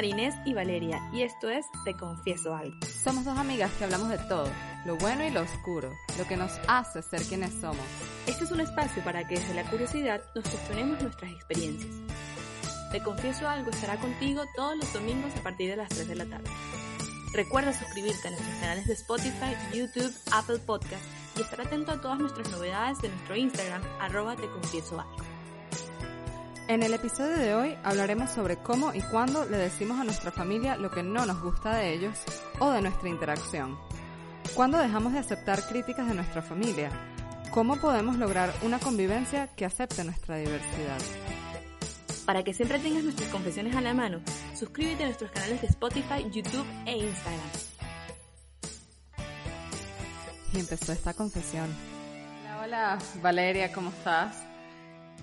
Somos Marinés y Valeria y esto es Te Confieso Algo. Somos dos amigas que hablamos de todo, lo bueno y lo oscuro, lo que nos hace ser quienes somos. Este es un espacio para que desde la curiosidad nos cuestionemos nuestras experiencias. Te Confieso Algo estará contigo todos los domingos a partir de las 3 de la tarde. Recuerda suscribirte a nuestros canales de Spotify, YouTube, Apple Podcast y estar atento a todas nuestras novedades de nuestro Instagram, arroba Te Confieso Algo. En el episodio de hoy hablaremos sobre cómo y cuándo le decimos a nuestra familia lo que no nos gusta de ellos o de nuestra interacción. ¿Cuándo dejamos de aceptar críticas de nuestra familia? ¿Cómo podemos lograr una convivencia que acepte nuestra diversidad? Para que siempre tengas nuestras confesiones a la mano, suscríbete a nuestros canales de Spotify, YouTube e Instagram. Y empezó esta confesión. Hola, hola, Valeria, ¿cómo estás?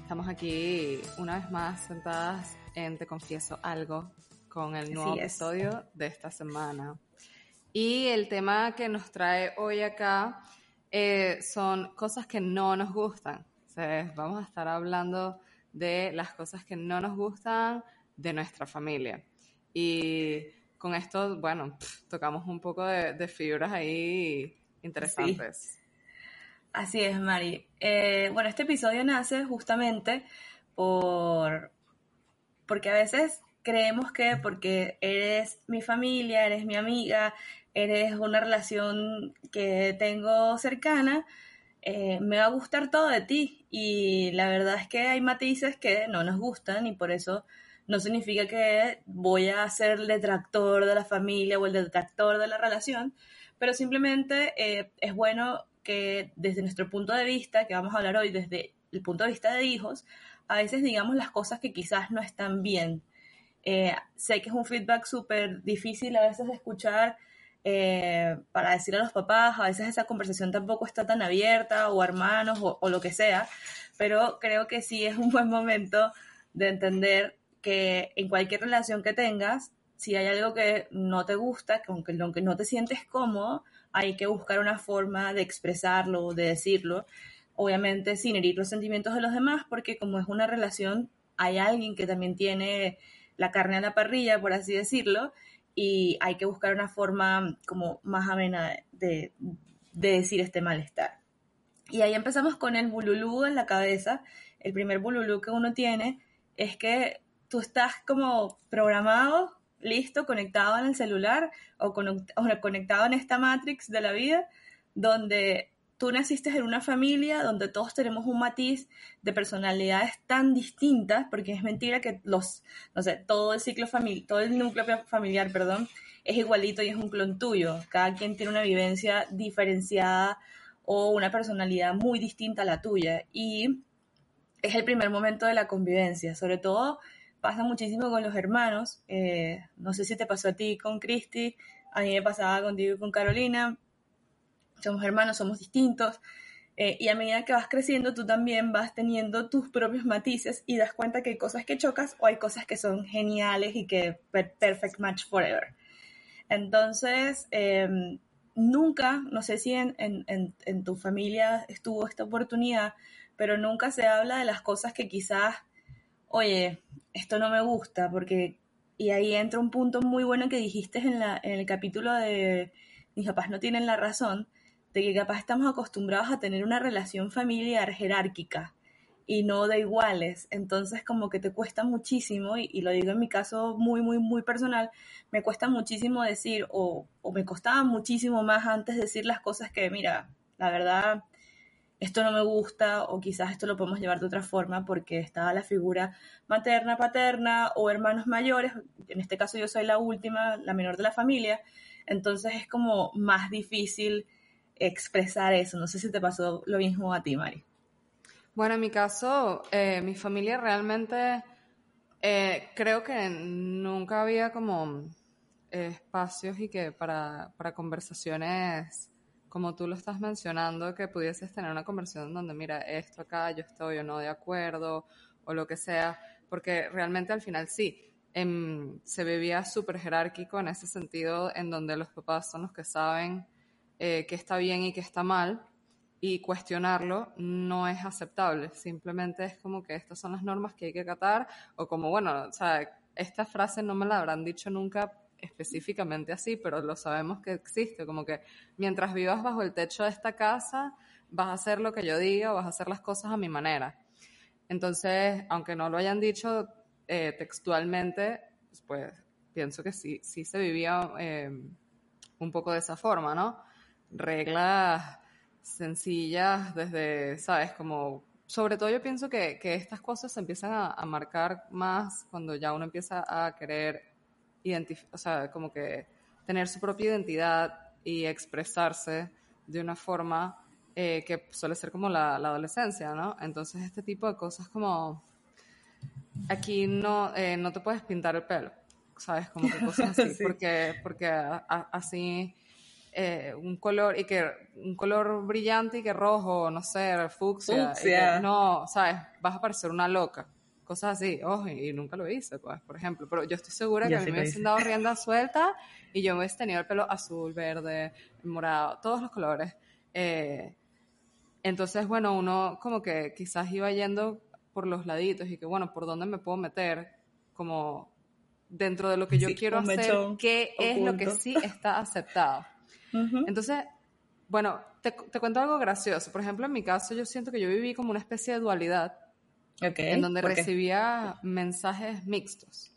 Estamos aquí una vez más sentadas en Te Confieso Algo con el nuevo episodio de esta semana. Y el tema que nos trae hoy acá eh, son cosas que no nos gustan. vamos a estar hablando de las cosas que no nos gustan de nuestra familia. Y con esto, bueno, tocamos un poco de, fibras ahí interesantes. Así es, Mari. Eh, bueno, este episodio nace justamente por porque a veces creemos que porque eres mi familia, eres mi amiga, eres una relación que tengo cercana, eh, me va a gustar todo de ti. Y la verdad es que hay matices que no nos gustan y por eso no significa que voy a ser el detractor de la familia o el detractor de la relación, pero simplemente eh, es bueno que desde nuestro punto de vista, que vamos a hablar hoy desde el punto de vista de hijos, a veces digamos las cosas que quizás no están bien. Eh, sé que es un feedback súper difícil a veces de escuchar eh, para decir a los papás, a veces esa conversación tampoco está tan abierta, o hermanos, o, lo que sea, pero creo que sí es un buen momento de entender que en cualquier relación que tengas, si hay algo que no te gusta, que aunque no te sientes cómodo, hay que buscar una forma de expresarlo, de decirlo, obviamente sin herir los sentimientos de los demás, porque como es una relación, hay alguien que también tiene la carne a la parrilla, por así decirlo, y hay que buscar una forma como más amena de, decir este malestar. Y ahí empezamos con el bululú en la cabeza. El primer bululú que uno tiene es que tú estás como programado listo, conectado en el celular o, conectado en esta matrix de la vida, donde tú naciste en una familia donde todos tenemos un matiz de personalidades tan distintas, porque es mentira que los, no sé, todo el ciclo familiar, todo el núcleo familiar, perdón, es igualito y es un clon tuyo. Cada quien tiene una vivencia diferenciada o una personalidad muy distinta a la tuya. Y es el primer momento de la convivencia, sobre todo pasa muchísimo con los hermanos. Eh, no sé si te pasó a ti con Cristi, a mí me pasaba contigo y con Carolina. Somos hermanos, somos distintos. Eh, y a medida que vas creciendo, tú también vas teniendo tus propios matices y das cuenta que hay cosas que chocas o hay cosas que son geniales y que perfect match forever. Entonces, em, nunca, no sé si en, en, en tu familia estuvo esta oportunidad, pero nunca se habla de las cosas que quizás oye, esto no me gusta, porque, y ahí entra un punto muy bueno que dijiste en, la, en el capítulo de mis papás no tienen la razón, de que capaz estamos acostumbrados a tener una relación familiar jerárquica y no de iguales, entonces como que te cuesta muchísimo, y, lo digo en mi caso muy, muy, muy personal, me cuesta muchísimo decir, o, o me costaba muchísimo más antes decir las cosas que, mira, la verdad, esto no me gusta o quizás esto lo podemos llevar de otra forma porque estaba la figura materna, paterna o hermanos mayores, en este caso yo soy la última, la menor de la familia, entonces es como más difícil expresar eso. No sé si te pasó lo mismo a ti, Mari. Bueno, en mi caso, eh, mi familia realmente eh, creo que nunca había como eh, espacios y que para, para conversaciones como tú lo estás mencionando, que pudieses tener una conversación donde, mira, esto acá, yo estoy o no de acuerdo, o lo que sea, porque realmente al final sí, em, se vivía súper jerárquico en ese sentido, en donde los papás son los que saben eh, qué está bien y qué está mal, y cuestionarlo no es aceptable, simplemente es como que estas son las normas que hay que acatar, o como, bueno, o sea, esta frase no me la habrán dicho nunca específicamente así, pero lo sabemos que existe, como que mientras vivas bajo el techo de esta casa, vas a hacer lo que yo diga, vas a hacer las cosas a mi manera. Entonces, aunque no lo hayan dicho eh, textualmente, pues pienso que sí, sí se vivía eh, un poco de esa forma, ¿no? Reglas sencillas desde, ¿sabes? Como, sobre todo yo pienso que, que estas cosas se empiezan a, a, marcar más cuando ya uno empieza a querer o sea, como que tener su propia identidad y expresarse de una forma eh, que suele ser como la, la, adolescencia, ¿no? Entonces este tipo de cosas como, aquí no, eh, no te puedes pintar el pelo, ¿sabes? Como que cosas así, porque, porque así... Eh, un color y que un color brillante y que rojo, no sé, fucsia, fucsia. no, sabes, vas a parecer una loca cosas así, ojo, y nunca lo hice, pues, por ejemplo, pero yo estoy segura que a mí me hubiesen dado rienda suelta y yo me hubiese tenido el pelo azul, verde, morado, todos los colores. Eh, entonces, bueno, uno como que quizás iba yendo por los laditos y que, bueno, ¿por dónde me puedo meter? Como dentro de lo que yo quiero hacer, ¿qué es lo que sí está aceptado? Entonces, bueno, te, te cuento algo gracioso. Por ejemplo, en mi caso, yo siento que yo viví como una especie de dualidad en donde recibía mensajes mixtos.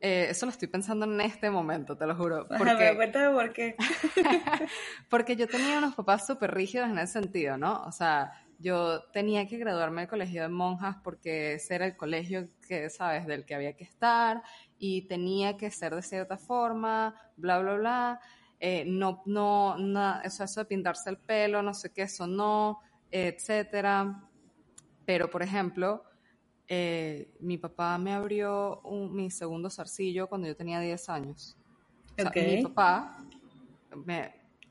Eh, eso lo estoy pensando en este momento, te lo juro. Porque, cuéntame por qué. porque yo tenía unos papás súper rígidos en ese sentido, ¿no? O sea, yo tenía que graduarme del colegio de monjas porque ese era el colegio que, ¿sabes?, del que había que estar y tenía que ser de cierta forma, bla, bla, bla. Eh, no, no, no, eso, eso de pintarse el pelo, no sé qué, eso no, etcétera. Pero, por ejemplo, eh, mi papá me abrió mi segundo zarcillo cuando yo tenía 10 años. mi papá,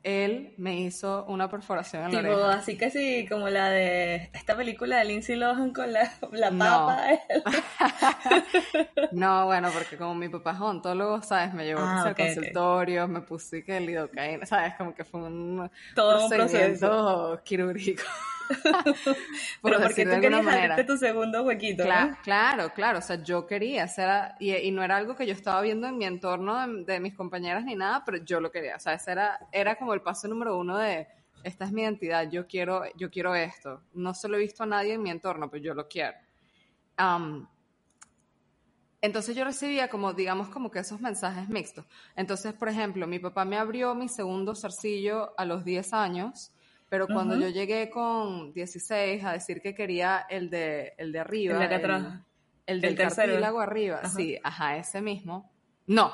él me hizo una perforación en la oreja. Así que sí, como la de esta película de Lindsay Lohan con la, la papa. No. bueno, porque como mi papá es odontólogo, ¿sabes? Me llevó a ah, consultorio, me puse que el lidocaína, ¿sabes? Como que fue un Todo procedimiento un proceso. quirúrgico. Pero porque tú querías abrirte tu segundo huequito, Claro, claro, o sea, yo quería, hacer y, no era algo que yo estaba viendo en mi entorno de, mis compañeras ni nada, pero yo lo quería, o sea, ese era, era como el paso número uno de, esta es mi identidad, yo quiero, yo quiero esto, no se lo he visto a nadie en mi entorno, pero yo lo quiero. entonces yo recibía como, digamos, como que esos mensajes mixtos. Entonces, por ejemplo, mi papá me abrió mi segundo zarcillo a los 10 años pero cuando yo llegué con 16 a decir que quería el de, el de arriba, el, de el, del cartílago arriba, sí, ajá, ese mismo, no,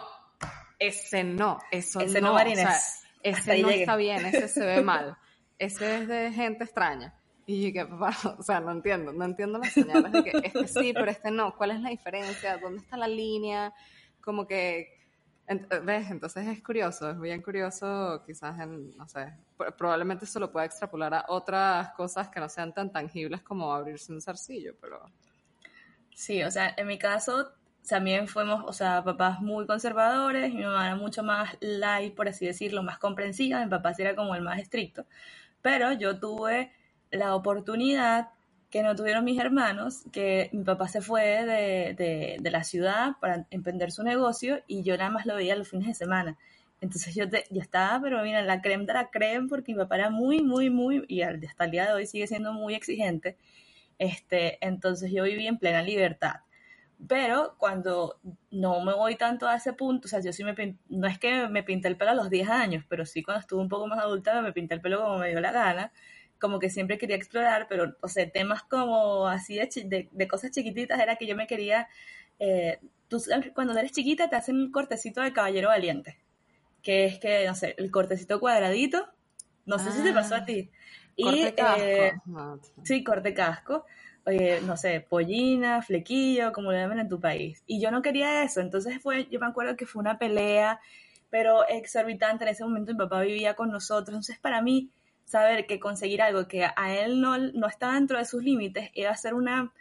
ese no, eso ese no, no, ese no está bien, ese se ve mal, ese es de gente extraña. Y yo que, papá, o sea, no entiendo, no entiendo las señales de que este sí, pero este no, ¿cuál es la diferencia? ¿Dónde está la línea? Como que ¿Ves? Entonces es curioso, es bien curioso, quizás en, no sé, probablemente se lo pueda extrapolar a otras cosas que no sean tan tangibles como abrirse un zarcillo, pero... Sí, o sea, en mi caso también fuimos, o sea, papás muy conservadores, mi mamá era mucho más light, por así decirlo, más comprensiva, mi papá era como el más estricto, pero yo tuve la oportunidad que no tuvieron mis hermanos, que mi papá se fue de, de, la ciudad para emprender su negocio y yo nada más lo veía los fines de semana. Entonces yo, te, estaba, pero mira, la creme de la creme, porque mi papá era muy, muy, muy, y hasta el día de hoy sigue siendo muy exigente. Este, entonces yo viví en plena libertad. Pero cuando no me voy tanto a ese punto, o sea, yo sí me no es que me pinté el pelo a los 10 años, pero sí cuando estuve un poco más adulta me pinté el pelo como me dio la gana como que siempre quería explorar, pero, o sea, temas como así de, de, cosas chiquititas era que yo me quería, eh, tú, cuando eres chiquita te hacen un cortecito de caballero valiente, que es que, no sé, el cortecito cuadradito, no sé si te pasó a ti, Y, eh, sí, corte casco. Oye, no sé, pollina, flequillo, como lo llaman en tu país. Y yo no quería eso, entonces fue, yo me acuerdo que fue una pelea, pero exorbitante. En ese momento mi papá vivía con nosotros, entonces para mí saber que conseguir algo que a él no, no estaba dentro de sus límites iba a ser una,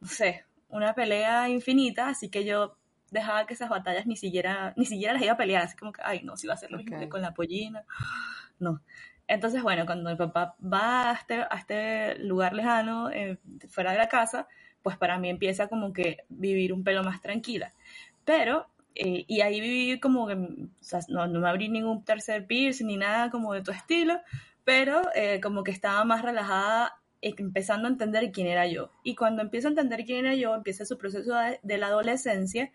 no sé, una pelea infinita, así que yo dejaba que esas batallas ni siquiera, ni siquiera las iba a pelear, así como que, ay, no, si va a ser lo mismo que con la pollina, no. Entonces, bueno, cuando mi papá va a este, a este lugar lejano, eh, fuera de la casa, pues para mí empieza como que vivir un pelo más tranquila. Pero, eh, y ahí viví como que, o sea, no, no, me abrí ningún tercer piercing ni nada como de tu estilo, pero eh, como que estaba más relajada empezando a entender quién era yo. Y cuando empiezo a entender quién era yo, empieza su proceso de, la adolescencia,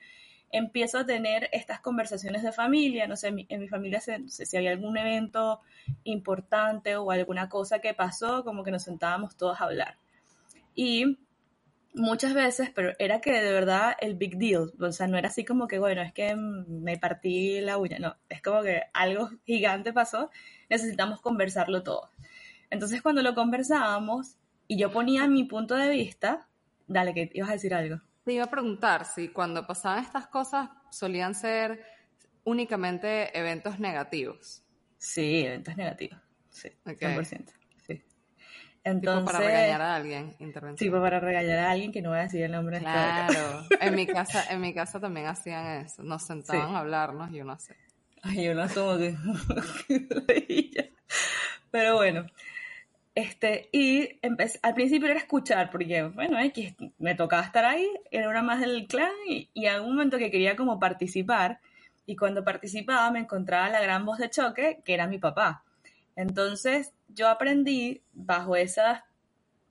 empiezo a tener estas conversaciones de familia, no sé, en mi, familia si había algún evento importante o alguna cosa que pasó, como que nos sentábamos todos a hablar. Y muchas veces, pero era que de verdad el big deal, o sea, no era así como que, bueno, es que me partí la uña, no, es como que algo gigante pasó, necesitamos conversarlo todo. Entonces cuando lo conversábamos y yo ponía mi punto de vista, dale, que ibas a decir algo. Te iba a preguntar si cuando pasaban estas cosas solían ser únicamente eventos negativos. Sí, eventos negativos. Sí, 100%. Sí. Entonces, para regañar a alguien, intervención. Sí, para regañar a alguien que no voy a decir el nombre. Claro, en mi casa, en mi casa también hacían eso. Nos sentaban a hablarnos y uno sé. Ay, yo no asumo que... Pero bueno, este, y al principio era escuchar, porque, bueno, X, me tocaba estar ahí, era una más del clan, y, y algún momento que quería como participar, y cuando participaba me encontraba la gran voz de choque, que era mi papá. Entonces, yo aprendí, bajo esas,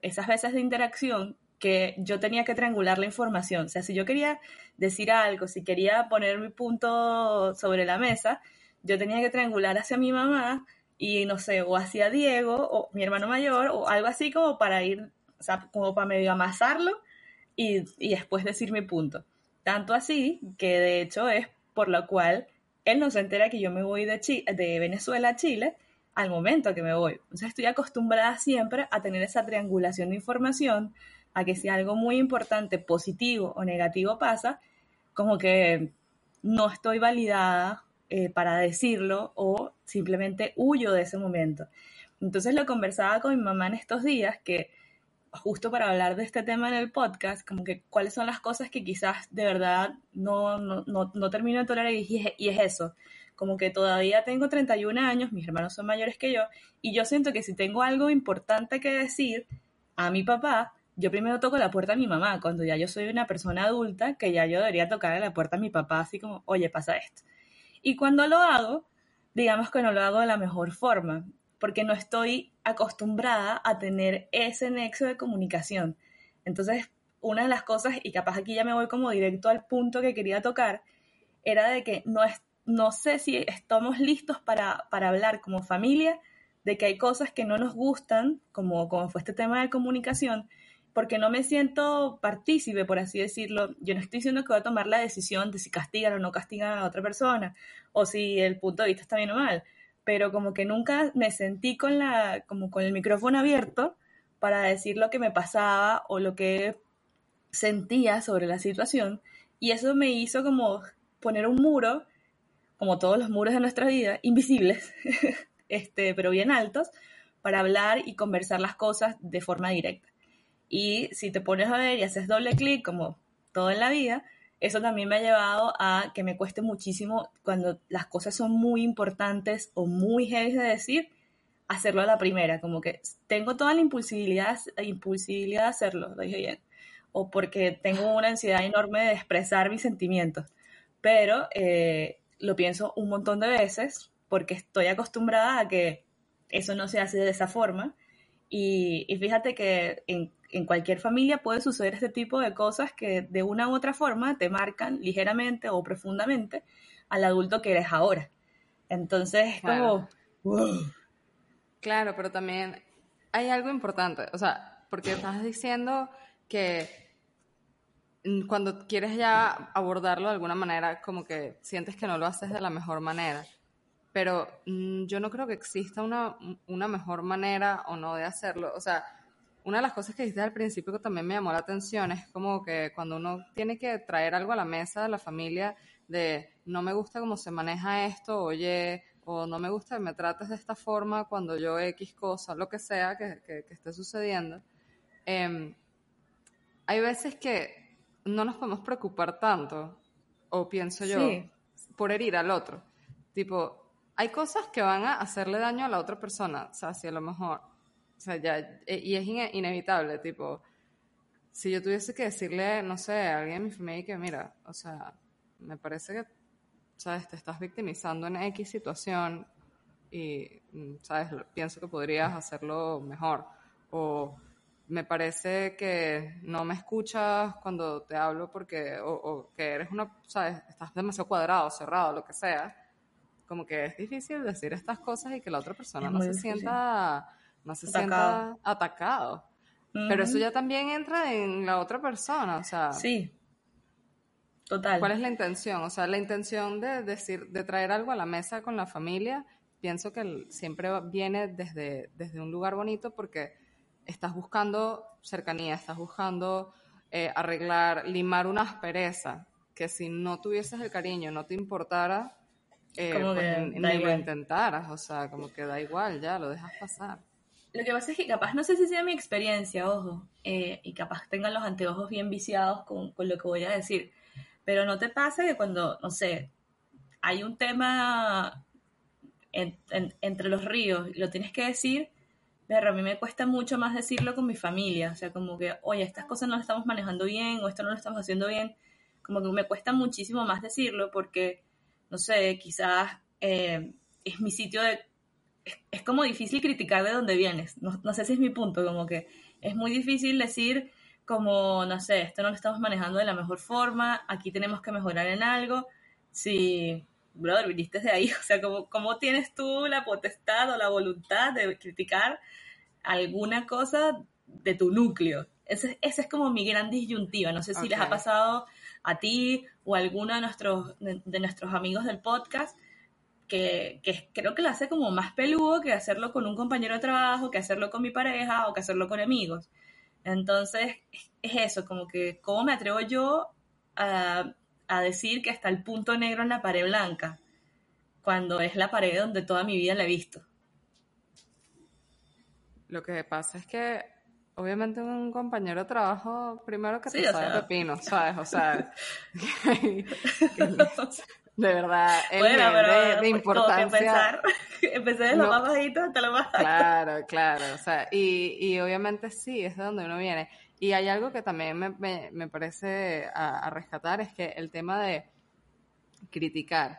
esas veces de interacción, que yo tenía que triangular la información. O sea, si yo quería decir algo, si quería poner mi punto sobre la mesa, yo tenía que triangular hacia mi mamá y no sé, o hacia Diego o mi hermano mayor o algo así como para ir, o sea, como para medio amasarlo y, y después decir mi punto. Tanto así que de hecho es por lo cual él no se entera que yo me voy de, de Venezuela a Chile al momento que me voy. Entonces estoy acostumbrada siempre a tener esa triangulación de información, a que si algo muy importante, positivo o negativo pasa, como que no estoy validada eh, para decirlo o simplemente huyo de ese momento. Entonces lo conversaba con mi mamá en estos días que justo para hablar de este tema en el podcast, como que cuáles son las cosas que quizás de verdad no, no, no, termino de tolerar y y es eso, como que todavía tengo 31 años, mis hermanos son mayores que yo, y yo siento que si tengo algo importante que decir a mi papá, yo primero toco la puerta a mi mamá, cuando ya yo soy una persona adulta, que ya yo debería tocar la puerta a mi papá, así como, oye, pasa esto. Y cuando lo hago, digamos que no lo hago de la mejor forma, porque no estoy acostumbrada a tener ese nexo de comunicación. Entonces, una de las cosas, y capaz aquí ya me voy como directo al punto que quería tocar, era de que no, es, no sé si estamos listos para, para hablar como familia de que hay cosas que no nos gustan, como, como fue este tema de comunicación, porque no me siento partícipe, por así decirlo. Yo no estoy diciendo que voy a tomar la decisión de si castigan o no castigan a otra persona, o si el punto de vista está bien o mal, pero como que nunca me sentí con, la, como con el micrófono abierto para decir lo que me pasaba o lo que sentía sobre la situación, y eso me hizo como poner un muro, como todos los muros de nuestra vida, invisibles, este, pero bien altos, para hablar y conversar las cosas de forma directa. Y si te pones a ver y haces doble clic, como todo en la vida, eso también me ha llevado a que me cueste muchísimo cuando las cosas son muy importantes o muy heavy de decir, hacerlo a la primera, como que tengo toda la impulsibilidad, de hacerlo, lo dije bien, o porque tengo una ansiedad enorme de expresar mis sentimientos, pero eh, lo pienso un montón de veces porque estoy acostumbrada a que eso no se hace de esa forma. Y, y fíjate que en en cualquier familia puede suceder este tipo de cosas que de una u otra forma te marcan ligeramente o profundamente al adulto que eres ahora. Entonces es como... Claro, pero también hay algo importante, o sea, porque estás diciendo que cuando quieres ya abordarlo de alguna manera, como que sientes que no lo haces de la mejor manera. pero mm, yo no creo que exista una, una mejor manera o no de hacerlo. O sea, una de las cosas que dijiste al principio que también me llamó la atención es como que cuando uno tiene que traer algo a la mesa de la familia de no me gusta cómo se maneja esto, oye, o no me gusta que me trates de esta forma cuando yo X cosa, lo que sea que, que, esté sucediendo. Em, hay veces que no nos podemos preocupar tanto, o pienso yo, por herir al otro. Tipo, hay cosas que van a hacerle daño a la otra persona, o sea, si a lo mejor o sea, ya, eh, y es inevitable, tipo, si yo tuviese que decirle, no sé, a alguien en mi familia que, mira, o sea, me parece que, ¿sabes? Te estás victimizando en X situación y, mm, ¿sabes? Pienso que podrías hacerlo mejor. O me parece que no me escuchas cuando te hablo porque, o, que eres una, ¿sabes? Estás demasiado cuadrado, cerrado, lo que sea. Como que es difícil decir estas cosas y que la otra persona no se sienta no se sienta atacado. Pero eso ya también entra en la otra persona, o sea. Sí. Total. ¿Cuál es la intención? O sea, la intención de decir, de traer algo a la mesa con la familia, pienso que siempre viene desde, desde un lugar bonito porque estás buscando cercanía, estás buscando eh, arreglar, limar una aspereza, que si no tuvieses el cariño, no te importara, eh, pues, ni lo intentaras, o sea, como que da igual, ya, lo dejas pasar. Lo que pasa es que capaz, no sé si sea mi experiencia, ojo, eh, y capaz tengan los anteojos bien viciados con, con, lo que voy a decir, pero no te pasa que cuando, no sé, hay un tema entre los ríos y lo tienes que decir, pero a mí me cuesta mucho más decirlo con mi familia, o sea, como que, oye, estas cosas no las estamos manejando bien o esto no lo estamos haciendo bien, como que me cuesta muchísimo más decirlo porque, no sé, quizás eh, es mi sitio de es, como difícil criticar de dónde vienes. No, no, sé si es mi punto, como que es muy difícil decir como, no sé, esto no lo estamos manejando de la mejor forma, aquí tenemos que mejorar en algo. Si, brother, viniste de ahí, o sea, como, ¿cómo tienes tú la potestad o la voluntad de criticar alguna cosa de tu núcleo? Esa es como mi gran disyuntiva. No sé si les ha pasado a ti o a alguno de nuestros, de nuestros amigos del podcast que, creo que lo hace como más peludo que hacerlo con un compañero de trabajo, que hacerlo con mi pareja o que hacerlo con amigos. Entonces, es eso, como que, ¿cómo me atrevo yo a, a decir que está el punto negro en la pared blanca? Cuando es la pared donde toda mi vida la he visto. Lo que pasa es que obviamente un compañero de trabajo, primero que te sabe pepino, ¿sabes? O sea, de verdad, el bueno, pero, de, importancia. Empezar, empecé de lo más bajito hasta lo más alto. Claro, claro, o sea, y, y, obviamente sí, es de donde uno viene. Y hay algo que también me, me, me parece a, rescatar, es que el tema de criticar,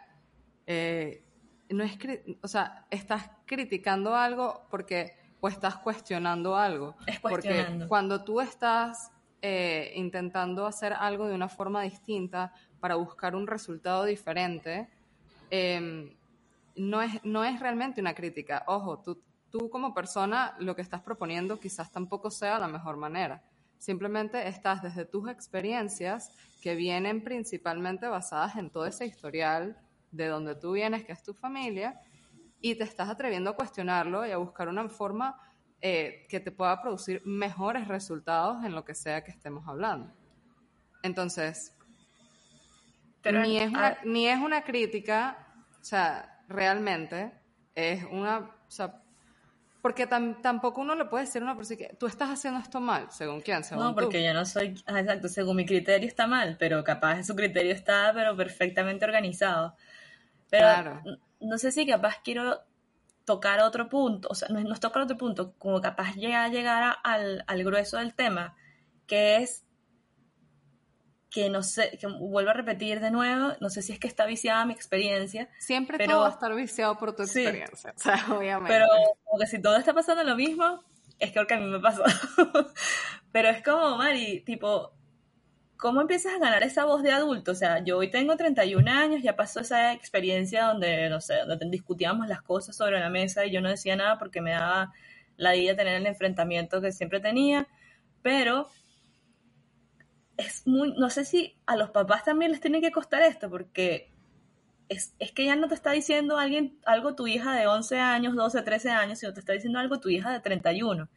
eh, no es, o sea, estás criticando algo porque o estás cuestionando algo. Es cuestionando. Porque cuando tú estás eh, intentando hacer algo de una forma distinta, para buscar un resultado diferente, em, no, es, no es realmente una crítica. Ojo, tú, tú como persona lo que estás proponiendo quizás tampoco sea la mejor manera. Simplemente estás desde tus experiencias que vienen principalmente basadas en todo ese historial de donde tú vienes, que es tu familia, y te estás atreviendo a cuestionarlo y a buscar una forma eh, que te pueda producir mejores resultados en lo que sea que estemos hablando. Entonces, ni, es una, ni es una crítica, o sea, realmente, es una, o sea, porque tampoco uno le puede decir a una persona que tú estás haciendo esto mal, según quién, según No, porque yo no soy, ah, exacto, según mi criterio está mal, pero capaz su criterio está, pero perfectamente organizado. Pero claro. no sé si capaz quiero tocar otro punto, o sea, no es tocar otro punto, como capaz llega a llegar al, al grueso del tema, que es que no sé, que vuelvo a repetir de nuevo, no sé si es que está viciada mi experiencia. Siempre pero, todo va a estar viciado por tu experiencia, o sea, obviamente. Pero como que si todo está pasando lo mismo, es que a mí me pasó. pero es como, Mari, tipo, ¿cómo empiezas a ganar esa voz de adulto? O sea, yo hoy tengo 31 años, ya pasó esa experiencia donde, no sé, donde discutíamos las cosas sobre la mesa y yo no decía nada porque me daba la idea de tener el enfrentamiento que siempre tenía, pero es muy, no sé si a los papás también les tiene que costar esto, porque es, es, que ya no te está diciendo alguien algo tu hija de 11 años, 12, 13 años, sino te está diciendo algo tu hija de 31.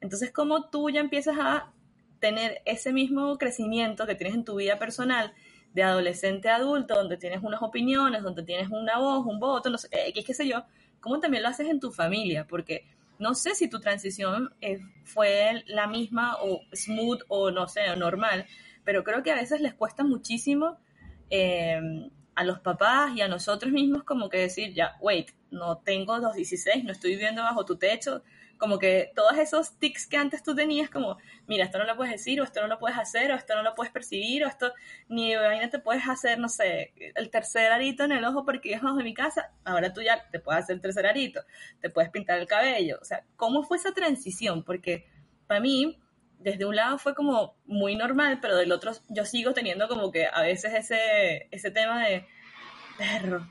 Entonces, como tú ya empiezas a tener ese mismo crecimiento que tienes en tu vida personal de adolescente a adulto, donde tienes unas opiniones, donde tienes una voz, un voto, no sé, qué, qué sé yo, ¿cómo también lo haces en tu familia? Porque no sé si tu transición eh, fue la misma o smooth o no sé, normal, pero creo que a veces les cuesta muchísimo eh, a los papás y a nosotros mismos como que decir, ya, wait, no tengo los 16, no estoy viviendo bajo tu techo, como que todos esos tics que antes tú tenías, como, mira, esto no lo puedes decir, o esto no lo puedes hacer, o esto no lo puedes percibir, o esto ni vaina te puedes hacer, no sé, el tercer arito en el ojo porque es de mi casa, ahora tú ya te puedes hacer el tercer arito, te puedes pintar el cabello, o sea, ¿cómo fue esa transición? Porque para mí, desde un lado fue como muy normal, pero del otro yo sigo teniendo como que a veces ese, ese tema de, perro,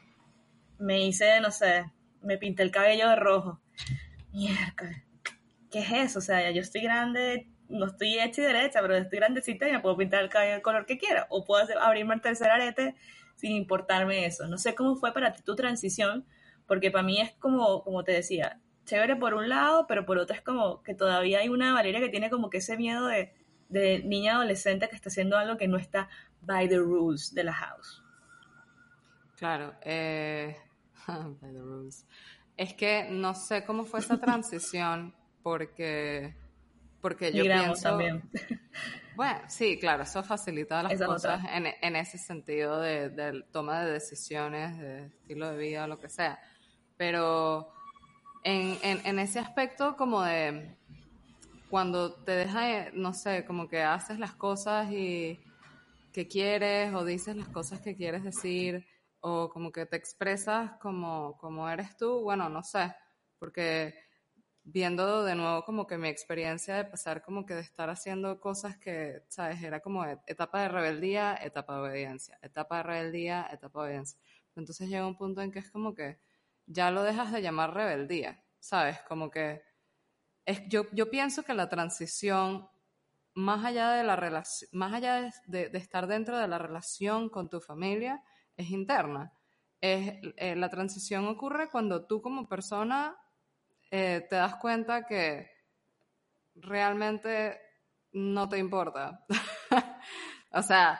me hice, no sé, me pinté el cabello de rojo mierda, ¿qué es eso? O sea, yo estoy grande, no estoy hecha y derecha, pero estoy grandecita y me puedo pintar el cabello del color que quiera. O puedo abrirme el tercer arete sin importarme eso. No sé cómo fue para ti tu transición, porque para mí es como, como te decía, chévere por un lado, pero por otro es como que todavía hay una Valeria que tiene como que ese miedo de, de niña adolescente que está haciendo algo que no está by the rules de la house. Claro, eh, by the rules. Es que no sé cómo fue esa transición porque, porque yo pienso... también. Bueno, sí, claro, eso facilita las cosas en, ese sentido de, toma de decisiones, de estilo de vida, lo que sea. Pero en, en ese aspecto como de cuando te deja, no sé, como que haces las cosas y que quieres o dices las cosas que quieres decir o como que te expresas como, como eres tú, bueno, no sé, porque viendo de nuevo como que mi experiencia de pasar como que de estar haciendo cosas que, ¿sabes? Era como etapa de rebeldía, etapa de obediencia, etapa de rebeldía, etapa de obediencia. Entonces llega un punto en que es como que ya lo dejas de llamar rebeldía, ¿sabes? Como que es, yo, yo pienso que la transición, más allá de la más allá de estar dentro de la relación con tu familia, es interna. Es, eh, la transición ocurre cuando tú como persona eh, te das cuenta que realmente no te importa. o sea,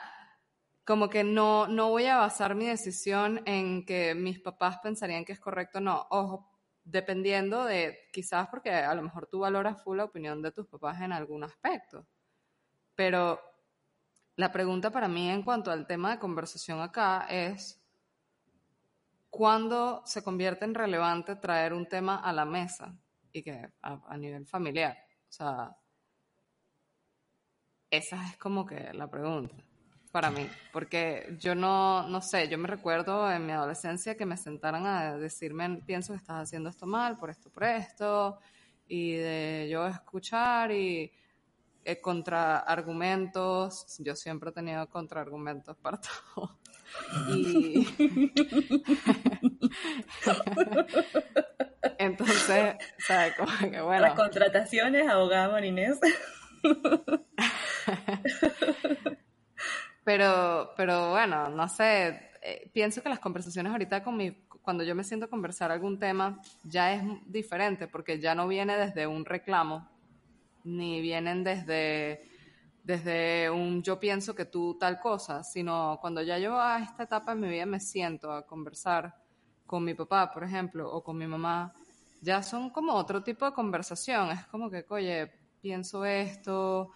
como que no, no voy a basar mi decisión en que mis papás pensarían que es correcto, no. Ojo, dependiendo de, quizás porque a lo mejor tú valoras full la opinión de tus papás en algún aspecto. Pero la pregunta para mí en cuanto al tema de conversación acá es, ¿cuándo se convierte en relevante traer un tema a la mesa y que a, nivel familiar? O sea, esa es como que la pregunta para mí, porque yo no, no sé, yo me recuerdo en mi adolescencia que me sentaran a decirme, pienso que estás haciendo esto mal, por esto, por esto, y de yo escuchar y eh, contraargumentos. Yo siempre he tenido contraargumentos para todo. Y... Entonces, ¿sabes? Como que bueno. Las contrataciones, abogada Marinés. pero, pero bueno, no sé. Eh, pienso que las conversaciones ahorita con mi, cuando yo me siento a conversar algún tema, ya es diferente, porque ya no viene desde un reclamo, ni vienen desde, desde un yo pienso que tú tal cosa, sino cuando ya yo a esta etapa en mi vida me siento a conversar con mi papá, por ejemplo, o con mi mamá, ya son como otro tipo de conversación. Es como que, oye, pienso esto,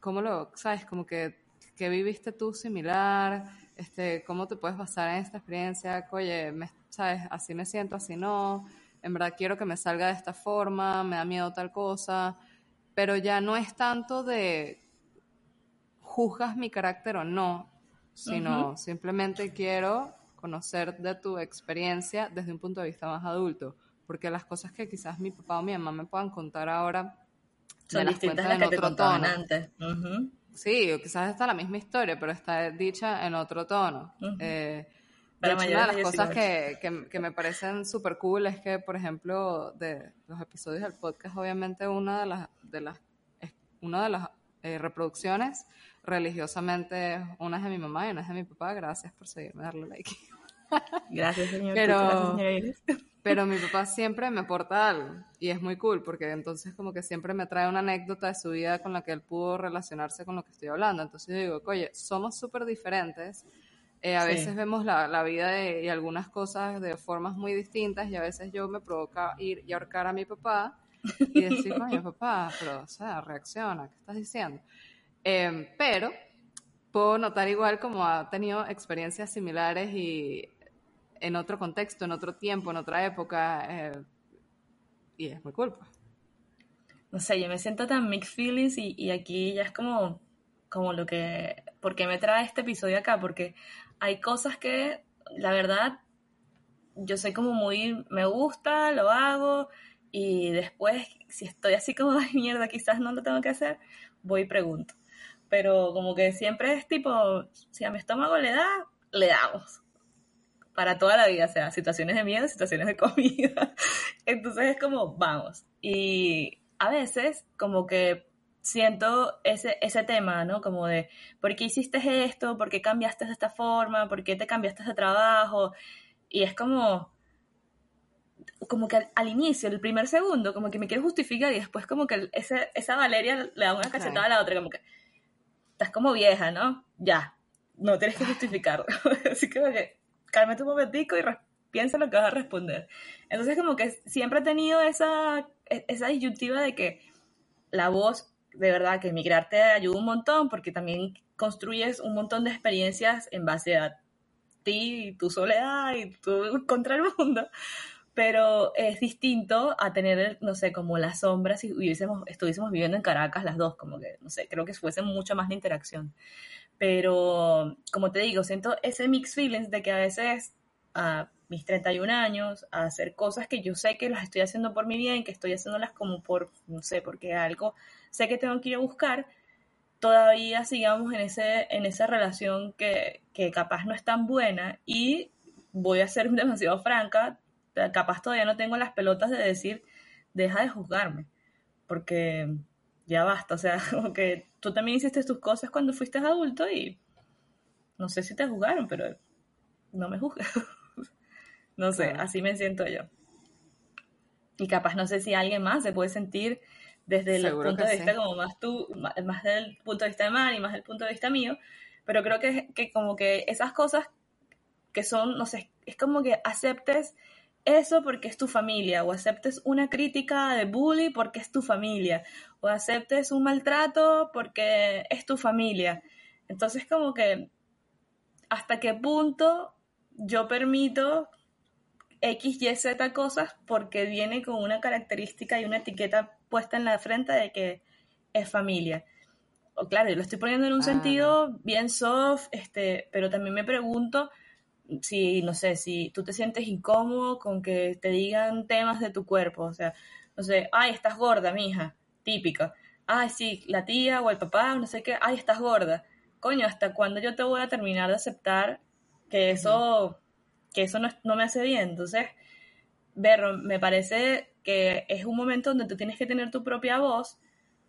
¿cómo lo, sabes? Como que, ¿qué viviste tú similar? Este, ¿Cómo te puedes basar en esta experiencia? Oye, me, ¿sabes? Así me siento, así no. En verdad quiero que me salga de esta forma, me da miedo tal cosa pero ya no es tanto de juzgas mi carácter o no, sino simplemente quiero conocer de tu experiencia desde un punto de vista más adulto, porque las cosas que quizás mi papá o mi mamá me puedan contar ahora son distintas a las que te antes. Sí, o quizás está la misma historia, pero está dicha en otro tono. De una de las cosas que, que, me parecen súper cool es que, por ejemplo, de los episodios del podcast, obviamente una de las, de las, una de las eh, reproducciones religiosamente, una es de mi mamá y una es de mi papá. Gracias por seguirme, darle like. Gracias, señor. Pero, pero mi papá siempre me aporta algo y es muy cool porque entonces como que siempre me trae una anécdota de su vida con la que él pudo relacionarse con lo que estoy hablando. Entonces yo digo, oye, somos súper diferentes. Eh, a veces vemos la, la vida y algunas cosas de formas muy distintas y a veces yo me provoca ir y ahorcar a mi papá y decir, coño, papá, pero, o sea, reacciona, ¿qué estás diciendo? Em, pero puedo notar igual como ha tenido experiencias similares y en otro contexto, en otro tiempo, en otra época, eh, y es cool. Pues. No sé, yo me siento tan mixed feelings y, y aquí ya es como, como lo que, ¿por qué me trae este episodio acá? Porque hay cosas que, la verdad, yo soy como muy, me gusta, lo hago, y después, si estoy así como, ay mierda, quizás no lo tengo que hacer, voy y pregunto. Pero como que siempre es tipo, si a mi estómago le da, le damos. Para toda la vida, o sea, situaciones de miedo, situaciones de comida. Entonces es como, vamos. Y a veces como que siento ese, ese tema, ¿no? Como de, ¿por qué hiciste esto? ¿Por qué cambiaste de esta forma? ¿Por qué te cambiaste de trabajo? Y es como, como que al, inicio, el primer segundo, como que me quiero justificar y después como que ese, esa Valeria le da una cachetada a la otra, como que estás como vieja, ¿no? Ya, no tienes que justificarlo. Así que, que cálmate un momentico y piensa lo que vas a responder. Entonces como que siempre he tenido esa, e, esa disyuntiva de que la voz, de verdad, que emigrar te ayuda un montón porque también construyes un montón de experiencias en base a ti, y tu soledad y tu contra el mundo pero es distinto a tener, no sé, como las sombras si hubiésemos, estuviésemos viviendo en Caracas las dos, como que, no sé, creo que fuese mucho más de interacción. Pero, como te digo, siento ese mix feelings de que a veces a mis 31 años, a hacer cosas que yo sé que las estoy haciendo por mi bien, que estoy haciéndolas como por, no sé, porque algo sé que tengo que ir a buscar, todavía sigamos en, ese, en esa relación que, que capaz no es tan buena y voy a ser demasiado franca, capaz todavía no tengo las pelotas de decir, deja de juzgarme, porque ya basta, o sea, como que tú también hiciste tus cosas cuando fuiste adulto y no sé si te juzgaron, pero no me juzgues. no sé, así me siento yo. Y capaz no sé si alguien más se puede sentir desde el punto de vista como más tú, más, del punto de vista de Mari, más del punto de vista mío, pero creo que, que como que esas cosas que son, no sé, es como que aceptes eso porque es tu familia, o aceptes una crítica de bully porque es tu familia, o aceptes un maltrato porque es tu familia. Entonces como que hasta qué punto yo permito X, Y, Z cosas porque viene con una característica y una etiqueta puesta en la frente de que es familia. O claro, yo lo estoy poniendo en un sentido bien soft, este, pero también me pregunto si, no sé, si tú te sientes incómodo con que te digan temas de tu cuerpo, o sea, no sé, ay, estás gorda, mija, típica. Ay, sí, la tía o el papá, no sé qué, ay, estás gorda. Coño, ¿hasta cuándo yo te voy a terminar de aceptar que eso, que eso no, no me hace bien? Entonces, Berro, me parece que es un momento donde tú tienes que tener tu propia voz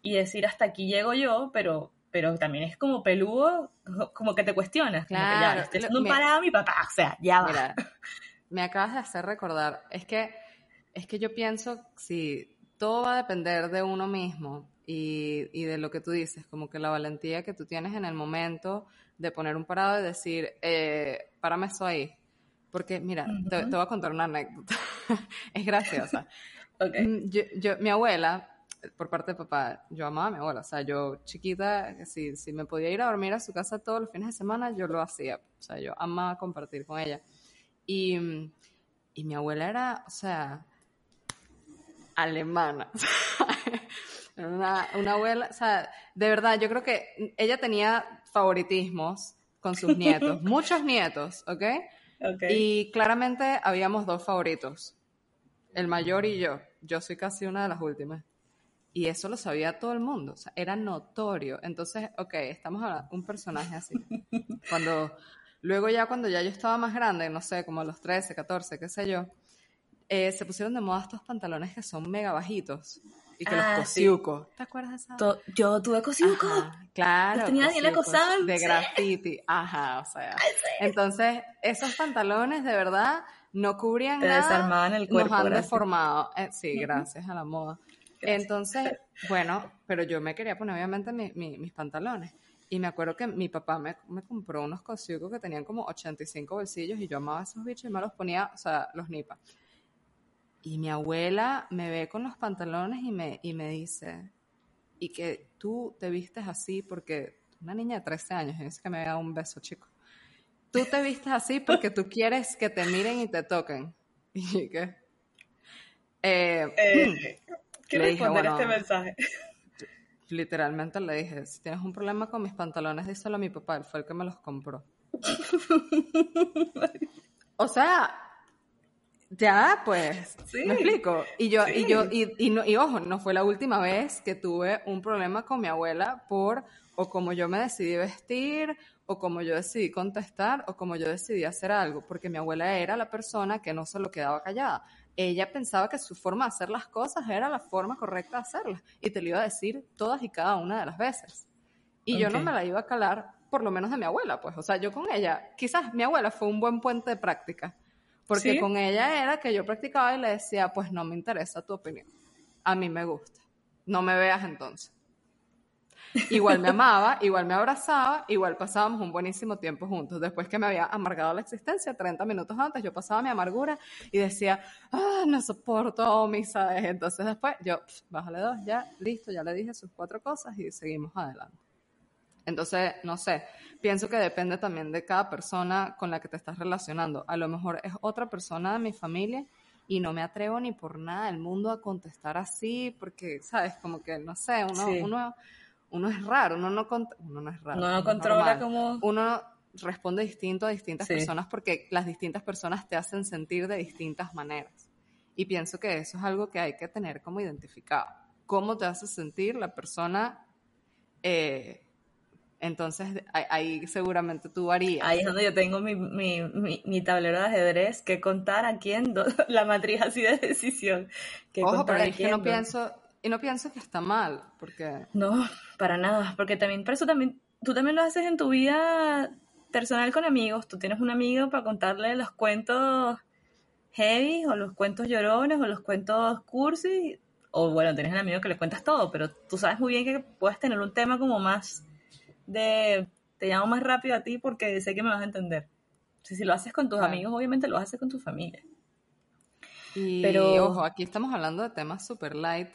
y decir hasta aquí llego yo, pero pero también es como peludo, como que te cuestionas. Claro, estoy haciendo un parado a mi papá, o sea, ya va. me acabas de hacer recordar, es que, es que yo pienso, si todo va a depender de uno mismo y, y, de lo que tú dices, como que la valentía que tú tienes en el momento de poner un parado y decir, eh, párame eso ahí. Porque, mira, te, voy a contar una anécdota. es graciosa. okay. Mm, yo, yo, mi abuela por parte de papá, yo amaba a mi abuela. O sea, yo chiquita, si, si me podía ir a dormir a su casa todos los fines de semana, yo lo hacía. O sea, yo amaba compartir con ella. Y, y mi abuela era, o sea, alemana. una, una abuela, o sea, de verdad, yo creo que ella tenía favoritismos con sus nietos, muchos nietos, ¿ok? Y claramente habíamos dos favoritos, el mayor y yo. Yo soy casi una de las últimas. Y eso lo sabía todo el mundo, o sea, era notorio. Entonces, ok, estamos hablando un personaje así. Cuando, luego ya cuando ya yo estaba más grande, no sé, como a los 13, 14, qué sé yo, eh, se pusieron de moda estos pantalones que son mega bajitos. y que los Ah, cosiucos. ¿Te acuerdas de esa? To- Yo tuve cosiuco. Ajá, claro. Los tenía bien cosiucos acosados, De sí. graffiti. Ajá, o sea. Entonces, esos pantalones de verdad no cubrían Te nada. desarmaban el cuerpo, Nos han gracias. deformado. Eh, sí, gracias a la moda. Entonces, bueno, pero yo me quería poner obviamente mi- mi- mis pantalones. Y me acuerdo que mi papá me, me compró unos cosiucos que tenían como 85 bolsillos y yo amaba esos bichos y me los ponía, o sea, los nipa. Y mi abuela me ve con los pantalones y me, y me dice, y que tú te vistes así porque una niña de 13 años, dice que me da un beso, chico. Tú te vistes así porque tú quieres que te miren y te toquen. Y que... Eh, ¿Qué Le dije, responder bueno, este mensaje? literalmente le dije, si tienes un problema con mis pantalones, díselo a mi papá, él fue el que me los compró. o sea, ya, pues, Sí. me explico. Y yo, y yo, y, y no, y ojo, no fue la última vez que tuve un problema con mi abuela por o como yo me decidí vestir, o como yo decidí contestar, o como yo decidí hacer algo, porque mi abuela era la persona que no se lo quedaba callada. Ella pensaba que su forma de hacer las cosas era la forma correcta de hacerlas, y te lo iba a decir todas y cada una de las veces. Y yo no me la iba a calar, por lo menos de mi abuela, pues. O sea, yo con ella, quizás mi abuela fue un buen puente de práctica, porque ¿Sí? con ella era que yo practicaba y le decía, pues no me interesa tu opinión, a mí me gusta, no me veas entonces. Igual me amaba, igual me abrazaba, igual pasábamos un buenísimo tiempo juntos. Después que me había amargado la existencia, 30 minutos antes, yo pasaba mi amargura y decía, ah, no soporto Omi, ¿sabes? Entonces después yo, pff, bájale dos, ya, listo, ya le dije sus cuatro cosas y seguimos adelante. Entonces, no sé, pienso que depende también de cada persona con la que te estás relacionando. A lo mejor es otra persona de mi familia y no me atrevo ni por nada del mundo a contestar así, porque, ¿sabes? Como que, no sé, uno, Sí. uno, uno es raro, uno no, uno no es raro. Uno no controla normal. como- Uno responde distinto a distintas Sí. personas porque las distintas personas te hacen sentir de distintas maneras. Y pienso que eso es algo que hay que tener como identificado. ¿Cómo te hace sentir la persona? eh, entonces, ahí, seguramente tú harías. Ahí es donde yo tengo mi, mi, mi, mi tablero de ajedrez que contar a quién, do- la matriz así de decisión. Que Ojo, pero es que no pienso, y no pienso que está mal, porque No, para nada, porque también, por eso también, tú también lo haces en tu vida personal con amigos. Tú tienes un amigo para contarle los cuentos heavy, o los cuentos llorones, o los cuentos cursi, o bueno, tienes un amigo que le cuentas todo, pero tú sabes muy bien que puedes tener un tema como más de, te llamo más rápido a ti porque sé que me vas a entender. Si, si lo haces con tus Claro. amigos, obviamente lo hacer con tu familia. Y Pero- ojo, aquí estamos hablando de temas super light.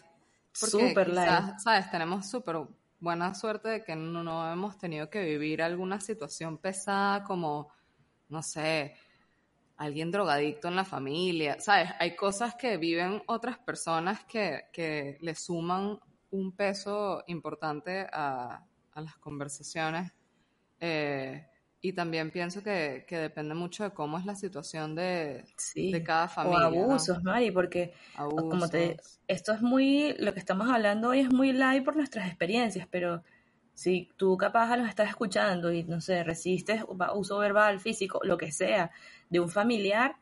Porque Super light. quizás, ¿sabes? Tenemos súper buena suerte de que no, no hemos tenido que vivir alguna situación pesada como, no sé, alguien drogadicto en la familia. ¿Sabes? Hay cosas que viven otras personas que, que le suman un peso importante a, a las conversaciones. Eh, y también pienso que, que depende mucho de cómo es la situación de, Sí. de cada familia. o ¿no? abusos, Mari, porque como te, Abusos. esto es muy, lo que estamos hablando hoy es muy light por nuestras experiencias, pero si tú capaz los estás escuchando y no sé, resistes uso verbal, físico, lo que sea, de un familiar,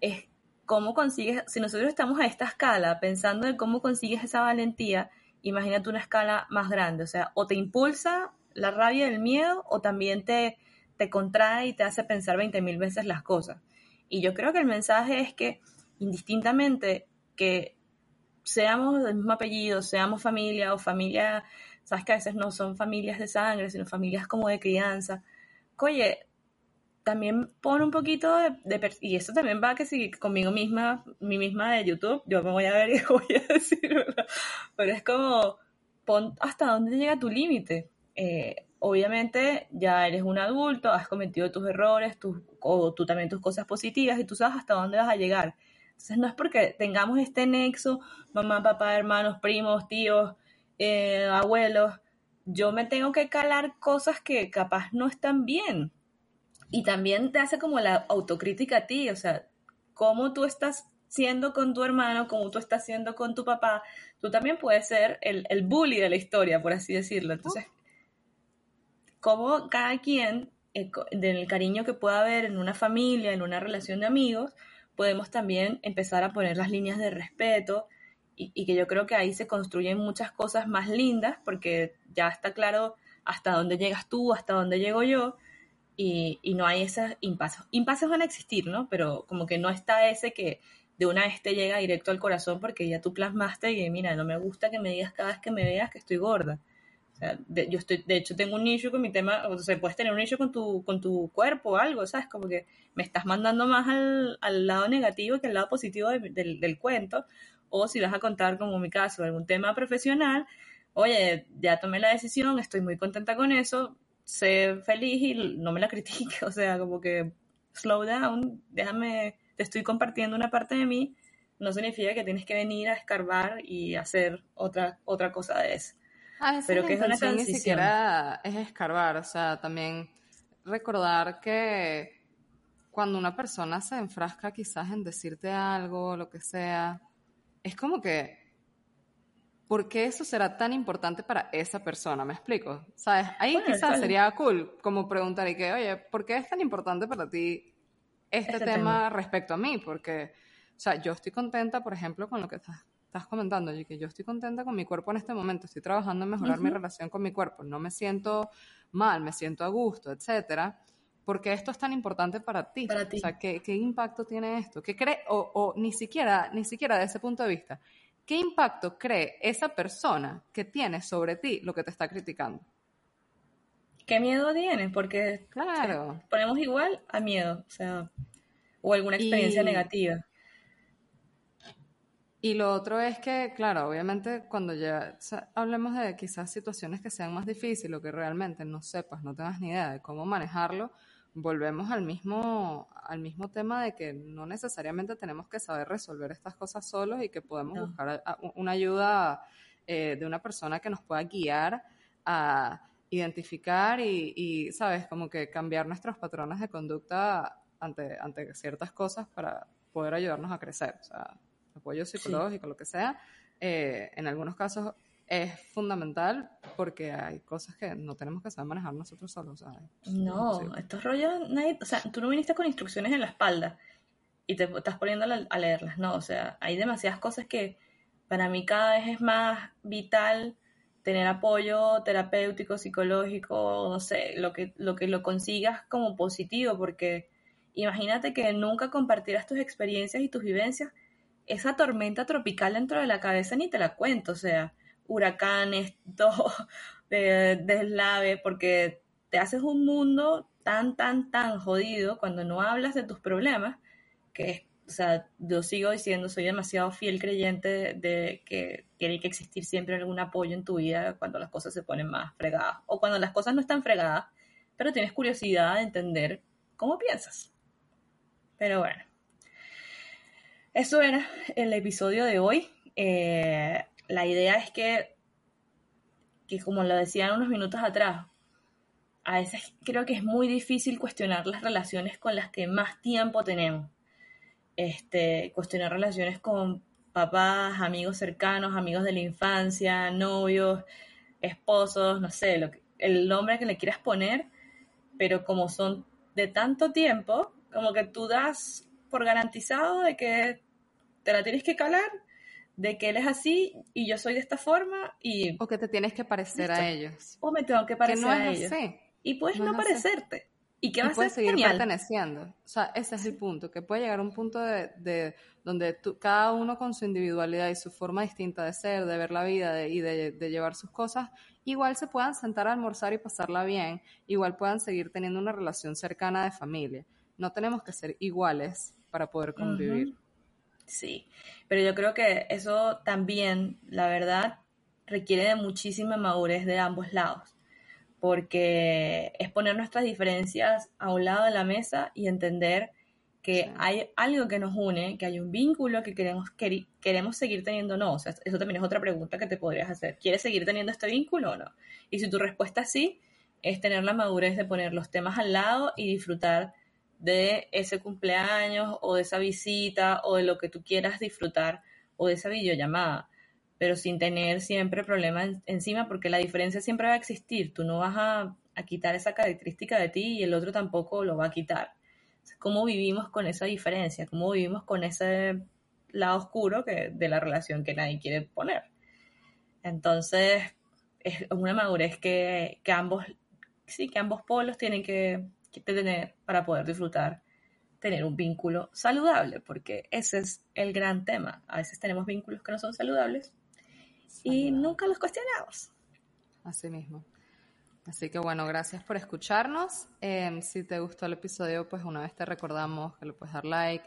es cómo consigues, si nosotros estamos a esta escala pensando en cómo consigues esa valentía, imagínate una escala más grande, o sea, o te impulsa la rabia y el miedo, o también te, te contrae y te hace pensar 20 mil veces las cosas. Y yo creo que el mensaje es que indistintamente que seamos del mismo apellido, seamos familia o familia, sabes que a veces no son familias de sangre, sino familias como de crianza. Oye, también pon un poquito de, de y eso también va que si conmigo misma, mi misma de YouTube, yo me voy a ver y voy a decir, pero es como pon hasta dónde llega tu límite. Eh, obviamente ya eres un adulto, has cometido tus errores, tus, o tú también tus cosas positivas y tú sabes hasta dónde vas a llegar. Entonces no es porque tengamos este nexo, mamá, papá, hermanos, primos, tíos, eh, abuelos, yo me tengo que calar cosas que capaz no están bien. Y también te hace como la autocrítica a ti, o sea, cómo tú estás siendo con tu hermano, cómo tú estás siendo con tu papá, tú también puedes ser el, el bully de la historia, por así decirlo. Entonces, cómo cada quien, eh, del cariño que pueda haber en una familia, en una relación de amigos, podemos también empezar a poner las líneas de respeto y, que yo creo que ahí se construyen muchas cosas más lindas porque ya está claro hasta dónde llegas tú, hasta dónde llego yo y, no hay esos impases. Impases van a existir, ¿no? Pero como que no está ese que de una vez te llega directo al corazón porque ya tú plasmaste y mira, no me gusta que me digas cada vez que me veas que estoy gorda. De, yo estoy, de hecho tengo un nicho con mi tema, o sea, puedes tener un nicho con tu, con tu cuerpo o algo, ¿sabes? Como que me estás mandando más al, al lado negativo que al lado positivo del, del cuento, o si vas a contar, como mi caso, algún tema profesional, oye, ya tomé la decisión, estoy muy contenta con eso, sé feliz y no me la critique, o sea, como que slow down, déjame, te estoy compartiendo una parte de mí, no significa que tienes que venir a escarbar y hacer otra, otra cosa de eso. Ah, Pero que es una transición. Ni siquiera es escarbar, o sea, también recordar que cuando una persona se enfrasca quizás en decirte algo, lo que sea, es como que, ¿por qué eso será tan importante para esa persona? ¿Me explico? ¿Sabes? Ahí quizás sería cool como preguntar y que, oye, ¿por qué es tan importante para ti este, este tema, respecto a mí? Porque, o sea, yo estoy contenta, por ejemplo, con lo que estás, estás comentando, y que yo estoy contenta con mi cuerpo en este momento, estoy trabajando en mejorar mi relación con mi cuerpo, no me siento mal, me siento a gusto, etcétera ¿Por qué esto es tan importante para ti? Para ti. O sea, ¿qué, impacto tiene esto? ¿Qué cree, o, ni siquiera, ni siquiera de ese punto de vista, ¿qué impacto cree esa persona que tiene sobre ti lo que te está criticando? ¿Qué miedo tiene? Porque claro. ponemos igual a miedo, o sea, o alguna experiencia negativa. Y lo otro es que, claro, obviamente cuando ya hablemos de quizás situaciones que sean más difíciles o que realmente no sepas, no tengas ni idea de cómo manejarlo, volvemos al mismo, al mismo tema de que no necesariamente tenemos que saber resolver estas cosas solos y que podemos buscar una ayuda eh, de una persona que nos pueda guiar a identificar y, y, ¿sabes? Como que cambiar nuestros patrones de conducta ante, ante ciertas cosas para poder ayudarnos a crecer, o sea, apoyo psicológico, lo que sea. Eh, en algunos casos es fundamental porque hay cosas que no tenemos que saber manejar nosotros solos. ¿sabes? No, estos rollos, nadie, o sea, tú no viniste con instrucciones en la espalda y te estás poniendo a leerlas, no, o sea, hay demasiadas cosas que para mí cada vez es más vital tener apoyo terapéutico, psicológico, no sé, lo que lo, que lo consigas como positivo, porque imagínate que nunca compartieras tus experiencias y tus vivencias, esa tormenta tropical dentro de la cabeza ni te la cuento, o sea, huracanes, todo, de, deslave, porque te haces un mundo tan, tan, tan jodido cuando no hablas de tus problemas, que, o sea, yo sigo diciendo, soy demasiado fiel creyente de, que tiene que existir siempre algún apoyo en tu vida cuando las cosas se ponen más fregadas, o cuando las cosas no están fregadas, pero tienes curiosidad de entender cómo piensas. Pero bueno, eso era el episodio de hoy. Eh, la idea es que, que, como lo decían unos minutos atrás, a veces creo que es muy difícil cuestionar las relaciones con las que más tiempo tenemos. Este, cuestionar relaciones con papás, amigos cercanos, amigos de la infancia, novios, esposos, no sé, lo el nombre que le quieras poner, pero como son de tanto tiempo, como que tú das por garantizado de que te la tienes que calar de que él es así y yo soy de esta forma y... O que te tienes que parecer a ellos. O me tengo que parecer a ellos. Y puedes no, parecerte. Y que vas a seguir perteneciendo. O sea, ese es el punto, que puede llegar a un punto de, de donde tú, cada uno con su individualidad y su forma distinta de ser, de ver la vida y de, de, llevar sus cosas, igual se puedan sentar a almorzar y pasarla bien, igual puedan seguir teniendo una relación cercana de familia. No tenemos que ser iguales para poder convivir. Sí, pero yo creo que eso también, la verdad, requiere de muchísima madurez de ambos lados, porque es poner nuestras diferencias a un lado de la mesa y entender que hay algo que nos une, que hay un vínculo que queremos, queremos seguir teniendo o no. O sea, eso también es otra pregunta que te podrías hacer. ¿Quieres seguir teniendo este vínculo o no? Y si tu respuesta es sí, es tener la madurez de poner los temas al lado y disfrutar de ese cumpleaños o de esa visita o de lo que tú quieras disfrutar o de esa videollamada, pero sin tener siempre problemas encima porque la diferencia siempre va a existir. Tú no vas a, quitar esa característica de ti y el otro tampoco lo va a quitar. ¿Cómo vivimos con esa diferencia? ¿Cómo vivimos con ese lado oscuro que, de la relación que nadie quiere poner. Entonces, es una madurez que, que ambos, sí, que ambos polos tienen que tener para poder disfrutar tener un vínculo saludable, porque ese es el gran tema. A veces tenemos vínculos que no son saludables y nunca los cuestionamos. Así mismo. Así que bueno, gracias por escucharnos. Em, si te gustó el episodio, pues una vez te recordamos que le puedes dar like,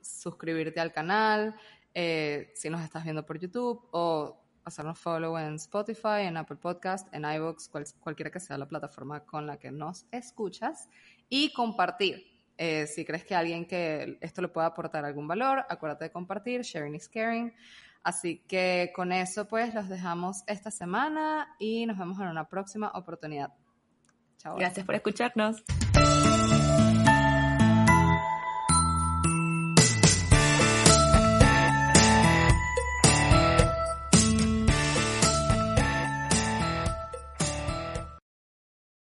suscribirte al canal, eh, si nos estás viendo por YouTube o hacernos follow en Spotify, en Apple Podcast, en iVoox, cualquiera que sea la plataforma con la que nos escuchas y compartir. Eh, si crees que alguien que esto le pueda aportar algún valor, acuérdate de compartir, sharing is caring. Así que con eso pues los dejamos esta semana y nos vemos en una próxima oportunidad. Chao. Gracias por escucharnos.